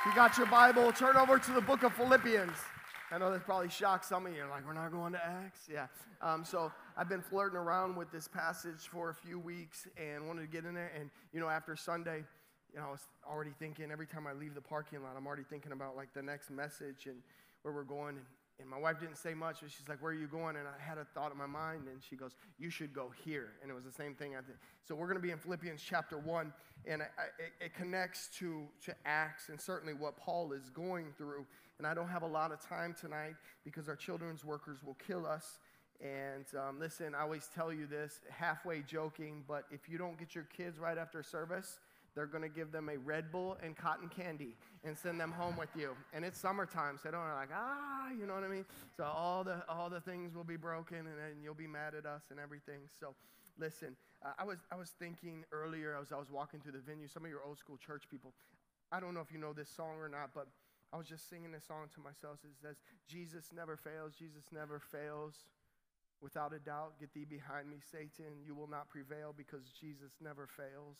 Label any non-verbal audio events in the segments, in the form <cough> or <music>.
If you got your Bible, turn over to the book of Philippians. I know that probably shocked some of you. Like, we're not going to Acts? Yeah. Um, so I've been flirting around with this passage for a few weeks and wanted to get in there. And, you know, after Sunday, you know, I was already thinking every time I leave the parking lot, I'm already thinking about like the next message and where we're going. And, and my wife didn't say much, but she's like, Where are you going? And I had a thought in my mind, and she goes, You should go here. And it was the same thing. I So we're going to be in Philippians chapter 1, and I, I, it, it connects to, to Acts and certainly what Paul is going through. And I don't have a lot of time tonight because our children's workers will kill us. And um, listen, I always tell you this, halfway joking, but if you don't get your kids right after service, they're going to give them a Red Bull and cotton candy and send them home with you. And it's summertime, so don't like, ah, you know what I mean? So all the, all the things will be broken and then you'll be mad at us and everything. So listen, uh, I, was, I was thinking earlier as I was walking through the venue, some of your old school church people, I don't know if you know this song or not, but I was just singing this song to myself. It says, Jesus never fails, Jesus never fails. Without a doubt, get thee behind me, Satan. You will not prevail because Jesus never fails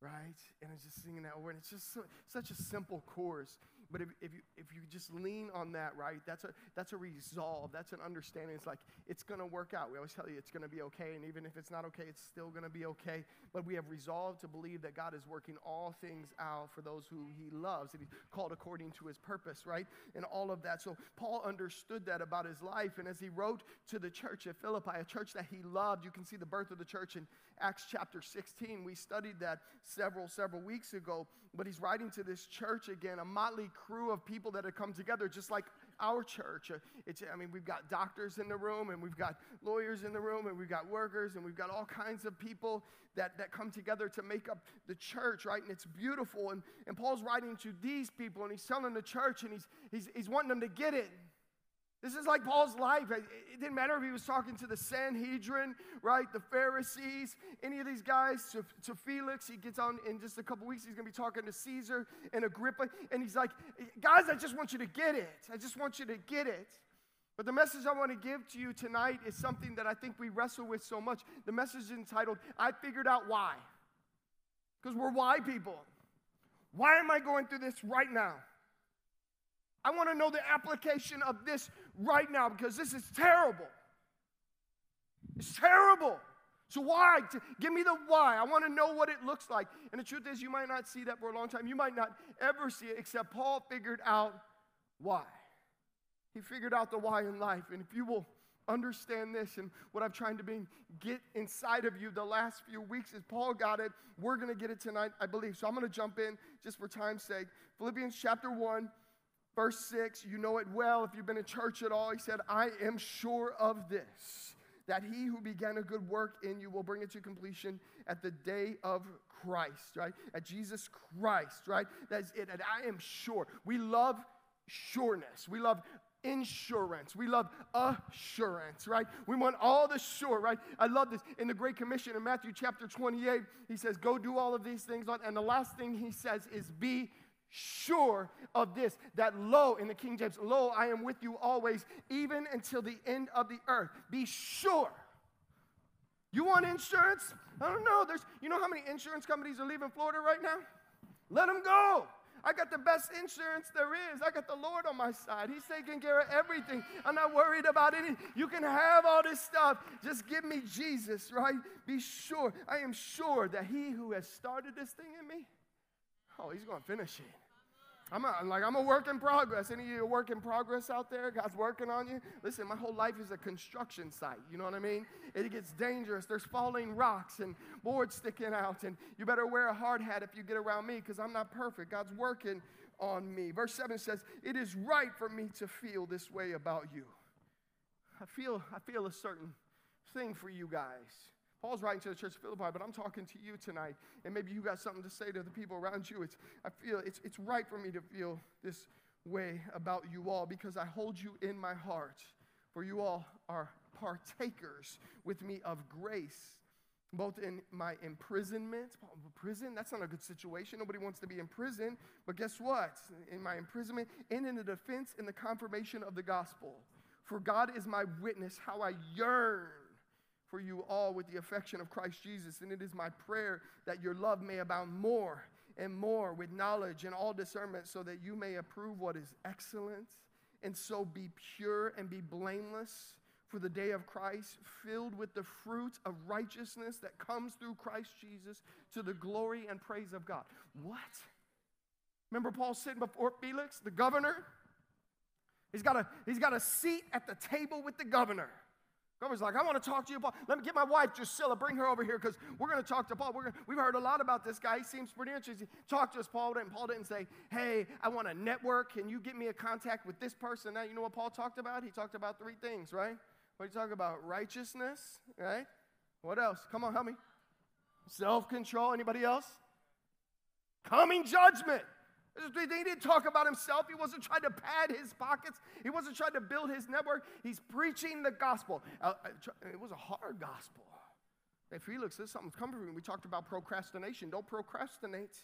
right? And I'm just singing that word. it's just so, such a simple chorus. But if, if, you, if you just lean on that, right, that's a, that's a resolve. That's an understanding. It's like, it's going to work out. We always tell you it's going to be okay. And even if it's not okay, it's still going to be okay. But we have resolved to believe that God is working all things out for those who he loves. And he's called according to his purpose, right? And all of that. So Paul understood that about his life. And as he wrote to the church at Philippi, a church that he loved, you can see the birth of the church in Acts chapter 16. We studied that several, several weeks ago. But he's writing to this church again, a motley crew of people that have come together, just like our church. It's, I mean, we've got doctors in the room, and we've got lawyers in the room, and we've got workers, and we've got all kinds of people that, that come together to make up the church, right? And it's beautiful. And, and Paul's writing to these people, and he's telling the church, and he's, he's, he's wanting them to get it. This is like Paul's life. It didn't matter if he was talking to the Sanhedrin, right? The Pharisees, any of these guys, to, to Felix. He gets on in just a couple weeks. He's going to be talking to Caesar and Agrippa. And he's like, guys, I just want you to get it. I just want you to get it. But the message I want to give to you tonight is something that I think we wrestle with so much. The message is entitled, I Figured Out Why. Because we're why people. Why am I going through this right now? I want to know the application of this right now because this is terrible. It's terrible. So, why? Give me the why. I want to know what it looks like. And the truth is, you might not see that for a long time. You might not ever see it, except Paul figured out why. He figured out the why in life. And if you will understand this and what I'm trying to be, get inside of you the last few weeks is Paul got it. We're going to get it tonight, I believe. So, I'm going to jump in just for time's sake. Philippians chapter 1, Verse 6, you know it well if you've been in church at all. He said, I am sure of this, that he who began a good work in you will bring it to completion at the day of Christ, right? At Jesus Christ, right? That's it. And I am sure. We love sureness. We love insurance. We love assurance, right? We want all the sure, right? I love this. In the Great Commission in Matthew chapter 28, he says, Go do all of these things. And the last thing he says is, Be sure of this that lo in the king james lo i am with you always even until the end of the earth be sure you want insurance i don't know there's you know how many insurance companies are leaving florida right now let them go I got the best insurance there is. I got the Lord on my side. He's taking care of everything. I'm not worried about any. You can have all this stuff. Just give me Jesus, right? Be sure. I am sure that He who has started this thing in me, Oh, he's going to finish it. I'm, a, like, I'm a work in progress. Any of you work in progress out there? God's working on you? Listen, my whole life is a construction site. You know what I mean? It gets dangerous. There's falling rocks and boards sticking out. And you better wear a hard hat if you get around me because I'm not perfect. God's working on me. Verse 7 says, It is right for me to feel this way about you. I feel, I feel a certain thing for you guys. Paul's writing to the church of Philippi, but I'm talking to you tonight, and maybe you got something to say to the people around you. It's, I feel it's, it's right for me to feel this way about you all because I hold you in my heart, for you all are partakers with me of grace, both in my imprisonment. Prison, that's not a good situation. Nobody wants to be in prison, but guess what? In my imprisonment and in the defense and the confirmation of the gospel. For God is my witness how I yearn for you all with the affection of Christ Jesus. And it is my prayer that your love may abound more and more with knowledge and all discernment, so that you may approve what is excellent, and so be pure and be blameless for the day of Christ, filled with the fruit of righteousness that comes through Christ Jesus to the glory and praise of God. What? Remember Paul sitting before Felix, the governor? He's got a, he's got a seat at the table with the governor. Governor's like, I want to talk to you, Paul. Let me get my wife, Drusilla, bring her over here because we're going to talk to Paul. We're gonna, we've heard a lot about this guy. He seems pretty interesting. Talk to us, Paul. And Paul didn't say, hey, I want a network. Can you get me a contact with this person? Now, you know what Paul talked about? He talked about three things, right? What did he talk about? Righteousness, right? What else? Come on, help me. Self control. Anybody else? Coming judgment. He didn't talk about himself. He wasn't trying to pad his pockets. He wasn't trying to build his network. He's preaching the gospel. Uh, uh it was a hard gospel. Hey, Felix, there's something coming from you. We talked about procrastination. Don't procrastinate.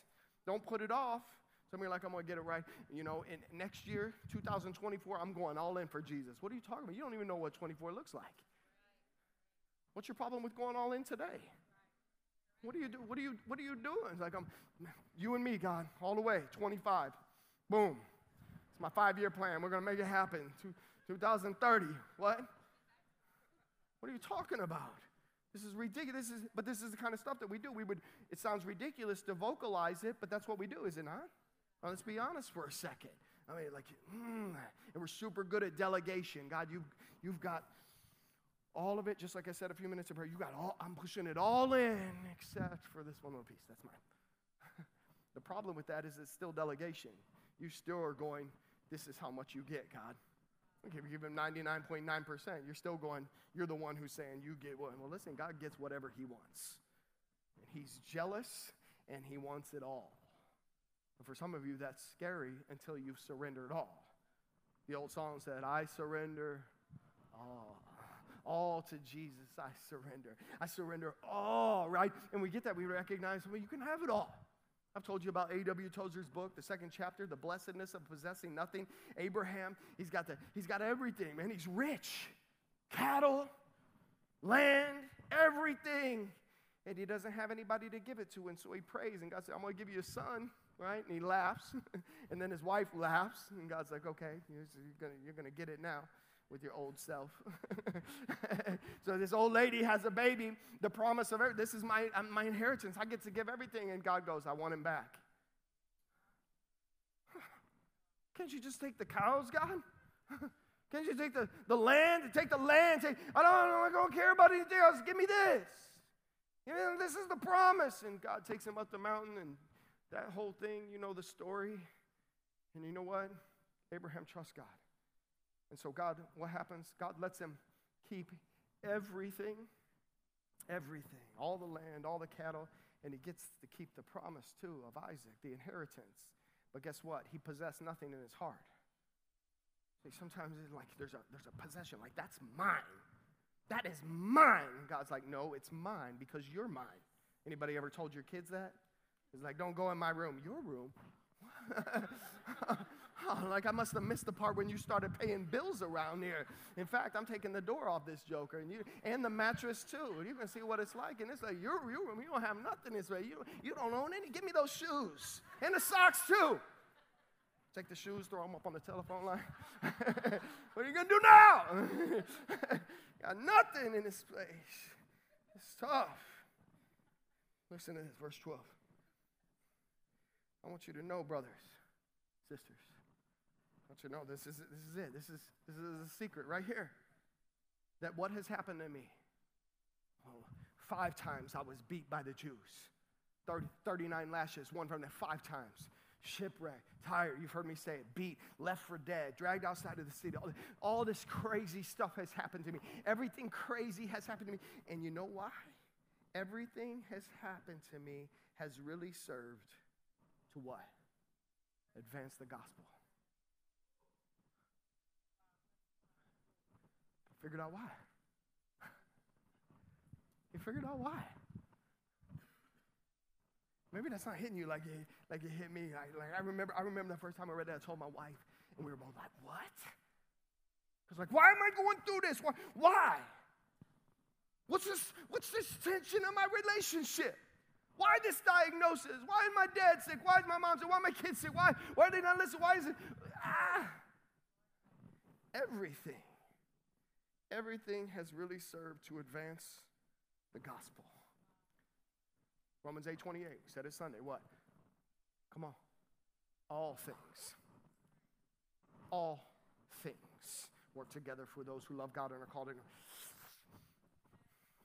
Don't put it off. Some of you like, I'm going to get it right. You know, in next year, 2024, I'm going all in for Jesus. What are you talking about? You don't even know what 24 looks like. What's your problem with going all in today? What are you do? What are you What are you doing? It's like I'm, you and me, God, all the way. 25, boom. It's my five-year plan. We're gonna make it happen. 2030. What? What are you talking about? This is ridiculous. This is, but this is the kind of stuff that we do. We would. It sounds ridiculous to vocalize it, but that's what we do, is it not? Well, let's be honest for a second. I mean, like, mm, and we're super good at delegation. God, you've you've got all of it, just like I said a few minutes ago, you got all, I'm pushing it all in except for this one little piece. That's mine. <laughs> the problem with that is it's still delegation. You still are going, this is how much you get, God. Okay, we give him 99.9%. You're still going, you're the one who's saying you get what? Well, listen, God gets whatever he wants. And he's jealous and he wants it all. And for some of you, that's scary until you've surrendered all. The old song said, I surrender all all to Jesus. I surrender. I surrender all, right? And we get that. We recognize, well, you can have it all. I've told you about A.W. Tozer's book, the second chapter, The Blessedness of Possessing Nothing. Abraham, he's got, the, he's got everything, man. He's rich. Cattle, land, everything. And he doesn't have anybody to give it to. And so he prays, and God said, I'm going to give you a son, right? And he laughs. and then his wife laughs. And God's like, okay, you're going to get it now with your old self. <laughs> so this old lady has a baby. The promise of her, this is my, my inheritance. I get to give everything. And God goes, I want him back. <sighs> Can't you just take the cows, God? <laughs> Can't you take the, the land? Take the land. Take, I don't, I don't care about anything else. Give me this. You know, this is the promise. And God takes him up the mountain and that whole thing, you know the story. And you know what? Abraham trusts God. And so, God, what happens? God lets him keep everything, everything, all the land, all the cattle, and he gets to keep the promise too of Isaac, the inheritance. But guess what? He possessed nothing in his heart. Sometimes it's like there's a, there's a possession, like that's mine. That is mine. God's like, no, it's mine because you're mine. Anybody ever told your kids that? It's like, don't go in my room. Your room? <laughs> <laughs> Like I must have missed the part when you started paying bills around here. In fact, I'm taking the door off this joker and you and the mattress too. You can see what it's like. And it's like your room, you don't have nothing this way. You, you don't own any. Give me those shoes. And the socks too. Take the shoes, throw them up on the telephone line. <laughs> what are you gonna do now? <laughs> Got nothing in this place. It's tough. Listen to this, verse 12. I want you to know, brothers, sisters, want you know this is, this is it. This is, this is a secret right here. That what has happened to me? Well, five times I was beat by the Jews. 30, 39 lashes, one from them, five times. Shipwrecked, tired, you've heard me say it, beat, left for dead, dragged outside of the city. All, all this crazy stuff has happened to me. Everything crazy has happened to me. And you know why? Everything has happened to me has really served to what? Advance the gospel. Figured out why. You figured out why. Maybe that's not hitting you like it, like it hit me. Like, like I remember, I remember the first time I read that. I told my wife, and we were both like, "What?" I was like, "Why am I going through this? Why? Why? What's this? What's this tension in my relationship? Why this diagnosis? Why is my dad sick? Why is my mom sick? Why are my kids sick? Why, why are they not listening? Why is it? Ah. Everything. Everything has really served to advance the gospel. Romans 8 28 we said it Sunday. What? Come on. All things. All things work together for those who love God and are called in.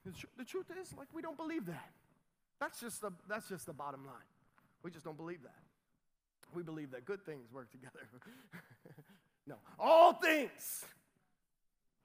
The, the truth is, like, we don't believe that. That's just the, that's just the bottom line. We just don't believe that. We believe that good things work together. <laughs> no, all things.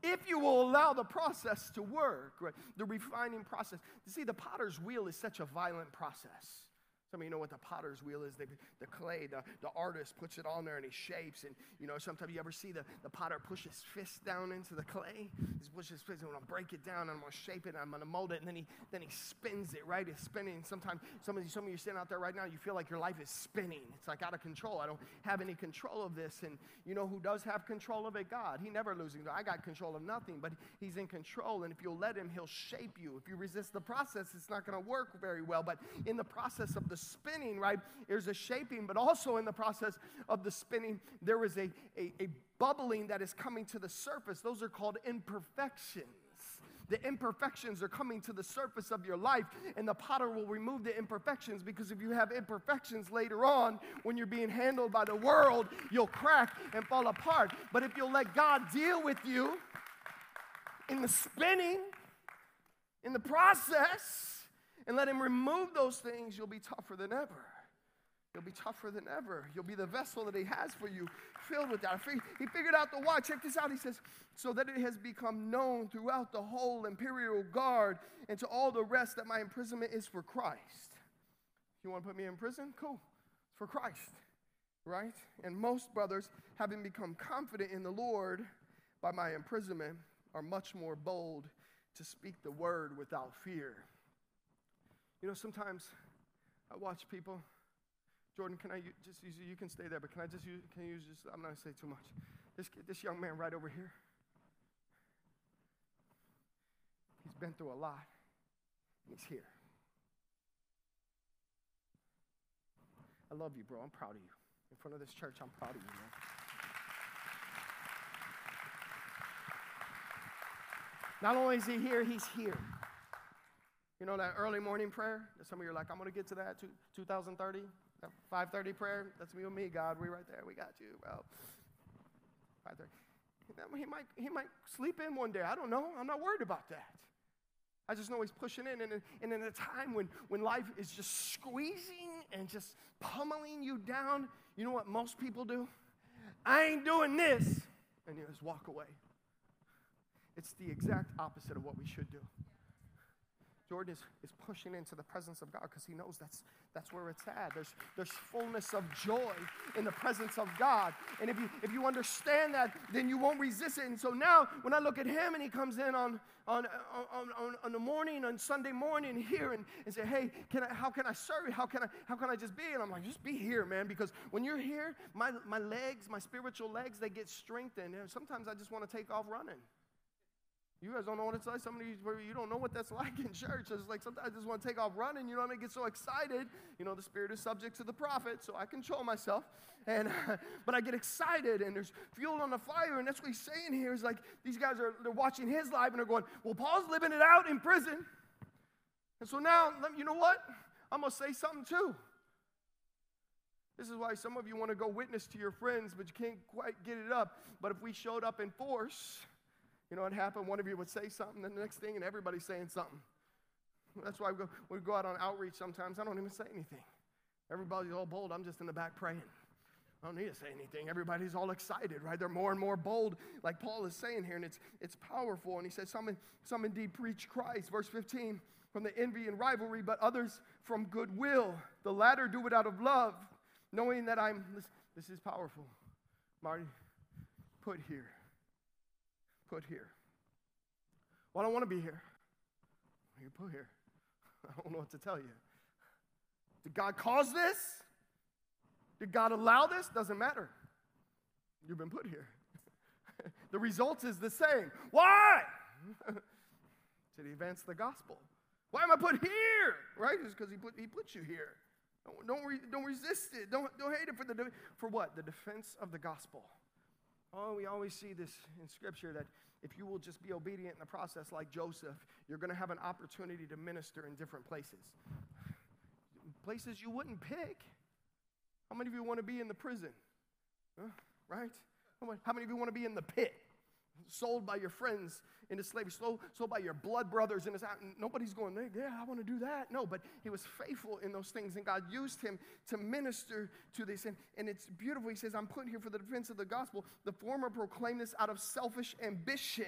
If you will allow the process to work, right, the refining process. You see, the potter's wheel is such a violent process. Some of you know what the potter's wheel is. The clay, the, the artist puts it on there and he shapes. And, you know, sometimes you ever see the, the potter push his fist down into the clay? He pushes his fist, and I'm going to break it down, and I'm going to shape it, and I'm going to mold it. And then he, then he spins it, right? It's spinning. Sometimes, some of, you, some of you sitting out there right now, you feel like your life is spinning. It's like out of control. I don't have any control of this. And you know who does have control of it? God. He never loses. I got control of nothing, but he's in control. And if you'll let him, he'll shape you. If you resist the process, it's not going to work very well. But in the process of the spinning, right, there's a shaping, but also in the process of the spinning, there is a, a, a bubbling that is coming to the surface. Those are called imperfections. The imperfections are coming to the surface of your life, and the potter will remove the imperfections because if you have imperfections later on, when you're being handled by the world, you'll crack and fall apart. But if you'll let God deal with you in the spinning, in the process, and let Him remove those things, you'll be tougher than ever. You'll be tougher than ever. You'll be the vessel that He has for you, filled with that. He figured out the why. Check this out. He says, so that it has become known throughout the whole imperial guard and to all the rest that my imprisonment is for Christ. You want to put me in prison? Cool. It's for Christ, right? And most brothers, having become confident in the Lord by my imprisonment, are much more bold to speak the word without fear. You know, sometimes I watch people. Jordan, can I just use you? You can stay there, but can I just use, can you use just, I'm not going to say too much. This, this young man right over here, he's been through a lot. He's here. I love you, bro. I'm proud of you. In front of this church, I'm proud of you, man. Not only is he here, he's here. You know that early morning prayer? Some of you are like, I'm going to get to that 2030, 530 prayer. That's me and me, God. We right there. We got you, bro. 530. He might, he might sleep in one day. I don't know. I'm not worried about that. I just know he's pushing in. And, and in a time when, when life is just squeezing and just pummeling you down, you know what most people do? I ain't doing this. And you just walk away. It's the exact opposite of what we should do. Jordan is, is pushing into the presence of God because he knows that's, that's where it's at. There's, there's fullness of joy in the presence of God. And if you, if you understand that, then you won't resist it. And so now, when I look at him and he comes in on, on, on, on, on the morning, on Sunday morning here and, and say, hey, can I, how can I serve you? How can I, how can I just be? And I'm like, just be here, man. Because when you're here, my, my legs, my spiritual legs, they get strengthened. And sometimes I just want to take off running. You guys don't know what it's like. Some of you, you don't know what that's <laughs> like in church. It's like sometimes I just want to take off running. You know what I mean? Get so excited. You know, the spirit is subject to the prophet, so I control myself. And <laughs> but I get excited, and there's fuel on the fire, and that's what he's saying here. Is like these guys are they're watching his life, and they're going, "Well, Paul's living it out in prison." And so now, you know what? I'm gonna say something too. This is why some of you want to go witness to your friends, but you can't quite get it up. But if we showed up in force, you know what happened? One of you would say something, then the next thing, and everybody's saying something. That's why we go, we go out on outreach sometimes. I don't even say anything. Everybody's all bold. I'm just in the back praying. I don't need to say anything. Everybody's all excited, right? They're more and more bold, like Paul is saying here, and it's, it's powerful. And he says, some, some indeed preach Christ. Verse 15, from the envy and rivalry, but others from goodwill. The latter do it out of love, knowing that I'm, this, this is powerful. Marty, put here put here. Well, I don't want to be here. You put here. <laughs> I don't know what to tell you. Did God cause this? Did God allow this? Doesn't matter. You've been put here. <laughs> the result is the same. Why? <laughs> to advance the gospel. Why am I put here? Right? It's because he put, he put you here. Don't, don't, re, don't resist it. Don't, don't hate it for, the, for what? The defense of the gospel. Oh, we always see this in Scripture that if you will just be obedient in the process, like Joseph, you're going to have an opportunity to minister in different places. Places you wouldn't pick. How many of you want to be in the prison? Huh? Right? How many of you want to be in the pit? Sold by your friends into slavery, sold, sold by your blood brothers his. Nobody's going, yeah, I want to do that. No, but he was faithful in those things, and God used him to minister to this. And, and it's beautiful. He says, I'm put here for the defense of the gospel. The former proclaim this out of selfish ambition,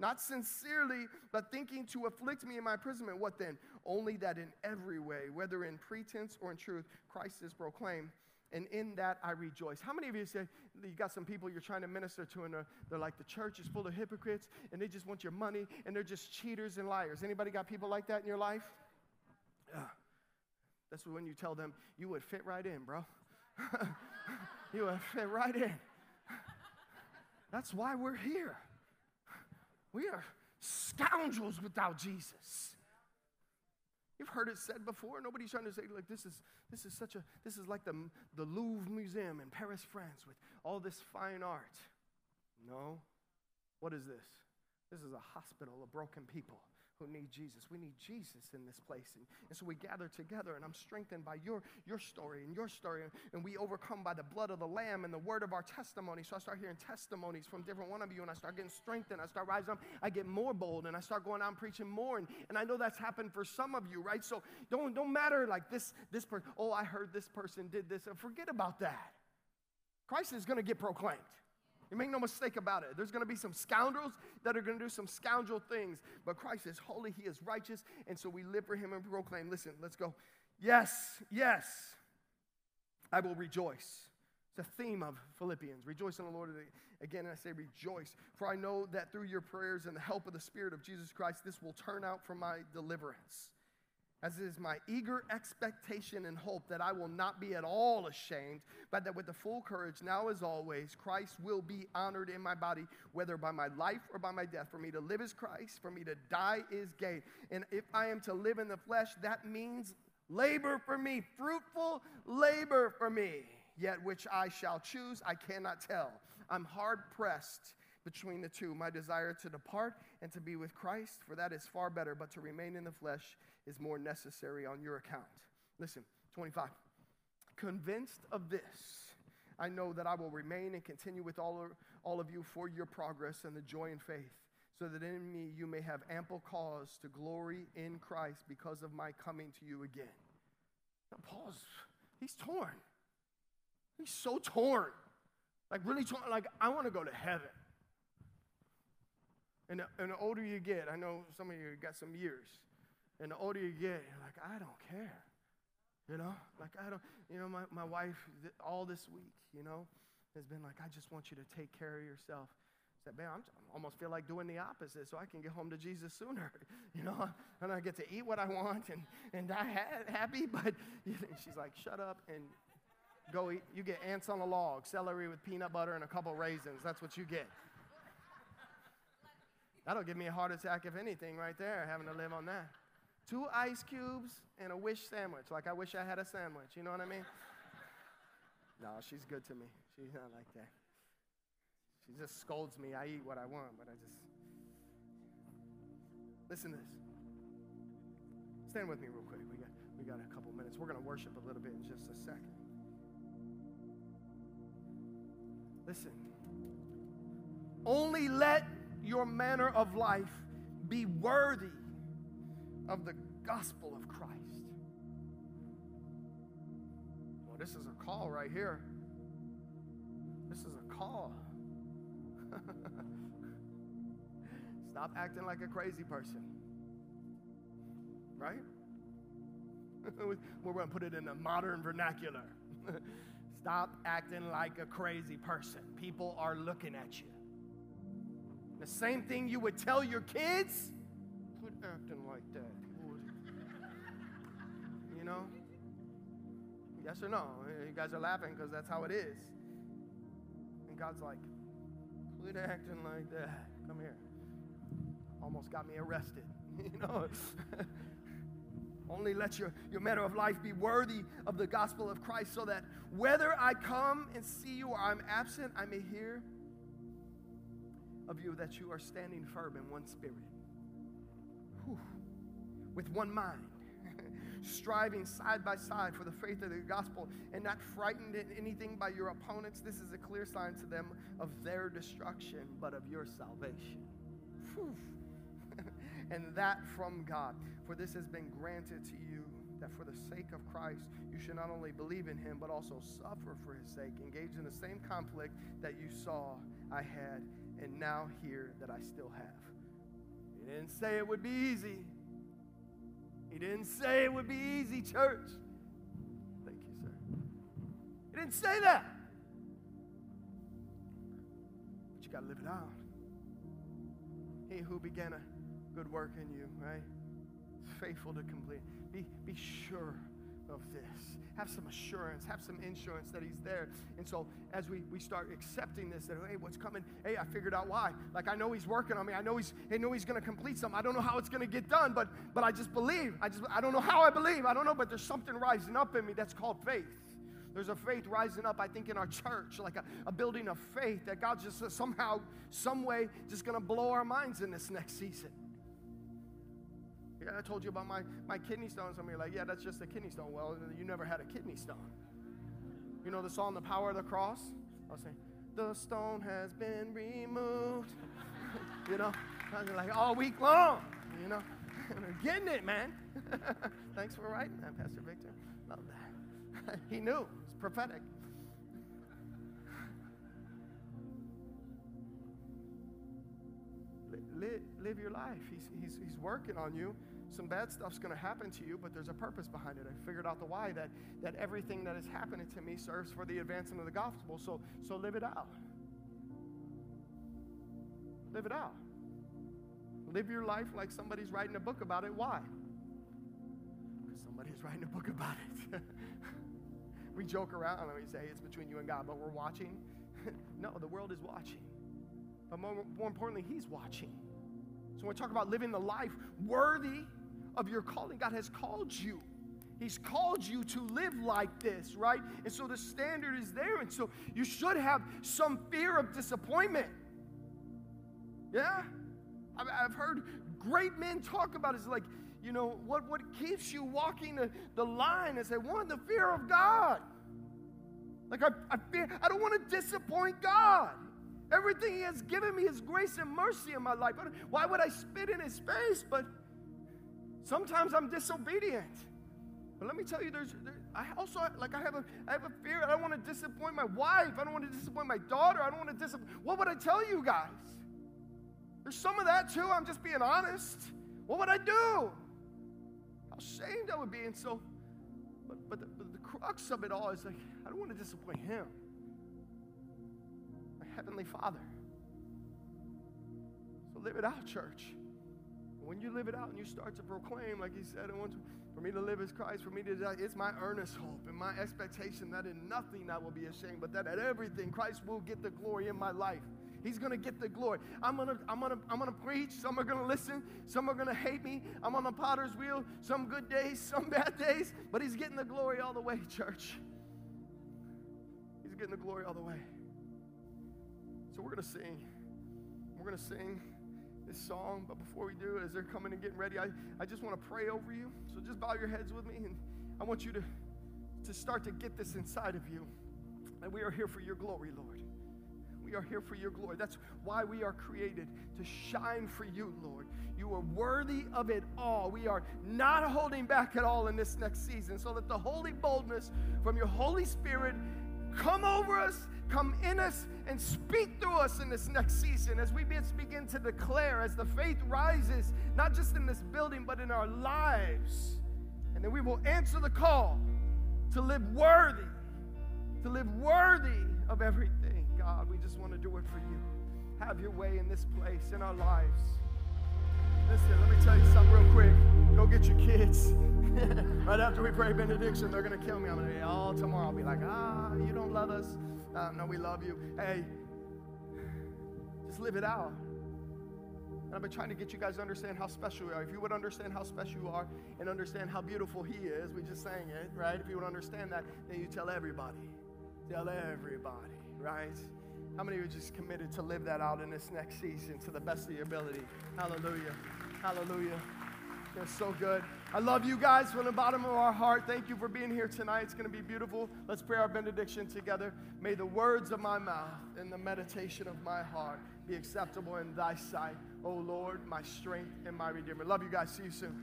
not sincerely, but thinking to afflict me in my imprisonment. What then? Only that in every way, whether in pretense or in truth, Christ is proclaimed and in that I rejoice. How many of you say you got some people you're trying to minister to, and they're, they're, like the church is full of hypocrites, and they just want your money, and they're just cheaters and liars? Anybody got people like that in your life? Yeah. That's when you tell them you would fit right in, bro. <laughs> you would fit right in. That's why we're here. We are scoundrels without Jesus. You've heard it said before. Nobody's trying to say like this is this is such a this is like the the Louvre Museum in Paris, France, with all this fine art. No. What is this? This is a hospital of broken people who need Jesus. We need Jesus in this place. And, and, so we gather together, and I'm strengthened by your, your story and your story. And, we overcome by the blood of the Lamb and the word of our testimony. So I start hearing testimonies from different one of you, and I start getting strengthened. I start rising up. I get more bold, and I start going out and preaching more. And, and I know that's happened for some of you, right? So don't, don't matter like this, this person, oh, I heard this person did this. Forget about that. Christ is going to get proclaimed. You make no mistake about it. There's going to be some scoundrels that are going to do some scoundrel things, but Christ is holy, He is righteous, and so we live for Him and proclaim. Listen, let's go. Yes, yes, I will rejoice. It's a theme of Philippians. Rejoice in the Lord. Again, I say rejoice, for I know that through your prayers and the help of the Spirit of Jesus Christ, this will turn out for my deliverance as it is my eager expectation and hope that I will not be at all ashamed, but that with the full courage, now as always, Christ will be honored in my body, whether by my life or by my death. For me to live is Christ, for me to die is gain. And if I am to live in the flesh, that means labor for me, fruitful labor for me. Yet which I shall choose, I cannot tell. I'm hard pressed between the two my desire to depart and to be with Christ, for that is far better, but to remain in the flesh is more necessary on your account. Listen, 25. Convinced of this, I know that I will remain and continue with all of, all of you for your progress and the joy and faith, so that in me you may have ample cause to glory in Christ because of my coming to you again. Now, Paul's, he's torn. He's so torn. Like, really torn. Like, I want to go to heaven. And the, and the older you get, I know some of you got some years. And the older you get, you're like, I don't care. You know, like I don't, you know, my, my wife all this week, you know, has been like, I just want you to take care of yourself. I said, man, I'm, I almost feel like doing the opposite so I can get home to Jesus sooner, <laughs> you know, <laughs> and I get to eat what I want and, and die ha- happy. <laughs> But she's like, shut up and go eat. You get ants on a log, celery with peanut butter and a couple raisins. That's what you get. That'll give me a heart attack, if anything, right there, having to live on that two ice cubes and a wish sandwich. Like I wish I had a sandwich. You know what I mean? <laughs> no, she's good to me. She's not like that. She just scolds me. I eat what I want, but I just. Listen to this. Stand with me real quick. We got, we got a couple minutes. We're going to worship a little bit in just a second. Listen. Only let your manner of life be worthy of the gospel of Christ. Well, this is a call right here. This is a call. <laughs> Stop acting like a crazy person. Right? <laughs> We're going to put it in a modern vernacular. <laughs> Stop acting like a crazy person. People are looking at you. The same thing you would tell your kids, quit acting like that You know? Yes or no? You guys are laughing because that's how it is. And God's like, quit acting like that. Come here. Almost got me arrested. <laughs> you know. <laughs> Only let your, your manner of life be worthy of the gospel of Christ, so that whether I come and see you or I'm absent, I may hear of you that you are standing firm in one spirit, Whew. with one mind, <laughs> striving side by side for the faith of the gospel, and not frightened in anything by your opponents. This is a clear sign to them of their destruction, but of your salvation. <laughs> and that from God. For this has been granted to you that for the sake of Christ, you should not only believe in him, but also suffer for his sake, engage in the same conflict that you saw I had, and now hear that I still have. He didn't say it would be easy. He didn't say it would be easy, church. Thank you, sir. He didn't say that. But you got to live it out. He who began a good work in you, right? Faithful to complete. Be, be sure of this. Have some assurance, have some insurance that He's there. And so, as we, we start accepting this, that hey, what's coming? Hey, I figured out why. Like I know He's working on me. I know He's I know He's going to complete something. I don't know how it's going to get done, but but I just believe. I just I don't know how I believe. I don't know, but there's something rising up in me that's called faith. There's a faith rising up, I think, in our church, like a, a building of faith that God just somehow, some way, just going to blow our minds in this next season. Yeah, I told you about my, my kidney stone. Some of you are like, yeah, that's just a kidney stone. Well, you never had a kidney stone. You know the song, The Power of the Cross? I'll say, the stone has been removed. <laughs> you know, like all week long, you know. <laughs> And I'm getting it, man. <laughs> Thanks for writing that, Pastor Victor. Love that. he knew It's prophetic. Live, live your life. He's, he's, he's working on you. Some bad stuff's going to happen to you, but there's a purpose behind it. I figured out the why that, that everything that is happening to me serves for the advancement of the gospel. So, so live it out. Live it out. Live your life like somebody's writing a book about it. Why? Because somebody's <laughs> writing a book about it. <laughs> We joke around and we say it's between you and God, but we're watching. <laughs> no, the world is watching. But more, more importantly, He's watching. So when we talk about living the life worthy of your calling, God has called you. He's called you to live like this, right? And so the standard is there. And so you should have some fear of disappointment. Yeah? I've heard great men talk about it. It's like, you know, what, what keeps you walking the, the line is that one, the fear of God. Like I, I fear, I don't want to disappoint God. Everything He has given me is grace and mercy in my life. Why would I spit in His face? But sometimes I'm disobedient. But let me tell you, there's, there, I also like I have a I have a fear. I don't want to disappoint my wife. I don't want to disappoint my daughter. I don't want to disappoint. What would I tell you guys? There's some of that too. I'm just being honest. What would I do? How ashamed I would be. And so, but, but, the, but the crux of it all is like, I don't want to disappoint him, my Heavenly Father. So live it out, church. When you live it out and you start to proclaim, like he said, for me to live as Christ, for me to die, it's my earnest hope and my expectation that in nothing I will be ashamed, but that at everything Christ will get the glory in my life. He's to get the glory. I'm to I'm to I'm to preach. Some are to listen. Some are to hate me. I'm on the potter's wheel. Some good days, some <laughs> bad days, but he's getting the glory all the way, church. He's getting the glory all the way. So we're to sing. We're to sing this song, but before we do, as they're coming and getting ready, I, I just want to pray over you. So just bow your heads with me, and I want you to, to start to get this inside of you. And we are here for your glory, Lord. We are here for your glory. That's why we are created to shine for you, Lord. You are worthy of it all. We are not holding back at all in this next season. So let the holy boldness from your Holy Spirit come over us, come in us, and speak through us in this next season as we begin to declare, as the faith rises, not just in this building, but in our lives. And then we will answer the call to live worthy, to live worthy of everything. God. We just want to do it for you. Have your way in this place, in our lives. Listen, let me tell you something real quick. Go get your kids. <laughs> right after we pray benediction, they're going to kill me. I'm going to be all tomorrow. I'll be like, ah, you don't love us. Uh, no, we love you. Hey, just live it out. And I've been trying to get you guys to understand how special you are. If you would understand how special you are and understand how beautiful He is, we just sang it, right? If you would understand that, then you tell everybody. Tell everybody, right? How many of you just committed to live that out in this next season to the best of your ability? Hallelujah. Hallelujah. It's so good. I love you guys from the bottom of our heart. Thank you for being here tonight. It's going to be beautiful. Let's pray our benediction together. May the words of my mouth and the meditation of my heart be acceptable in thy sight. O Lord, my strength and my redeemer. Love you guys. See you soon.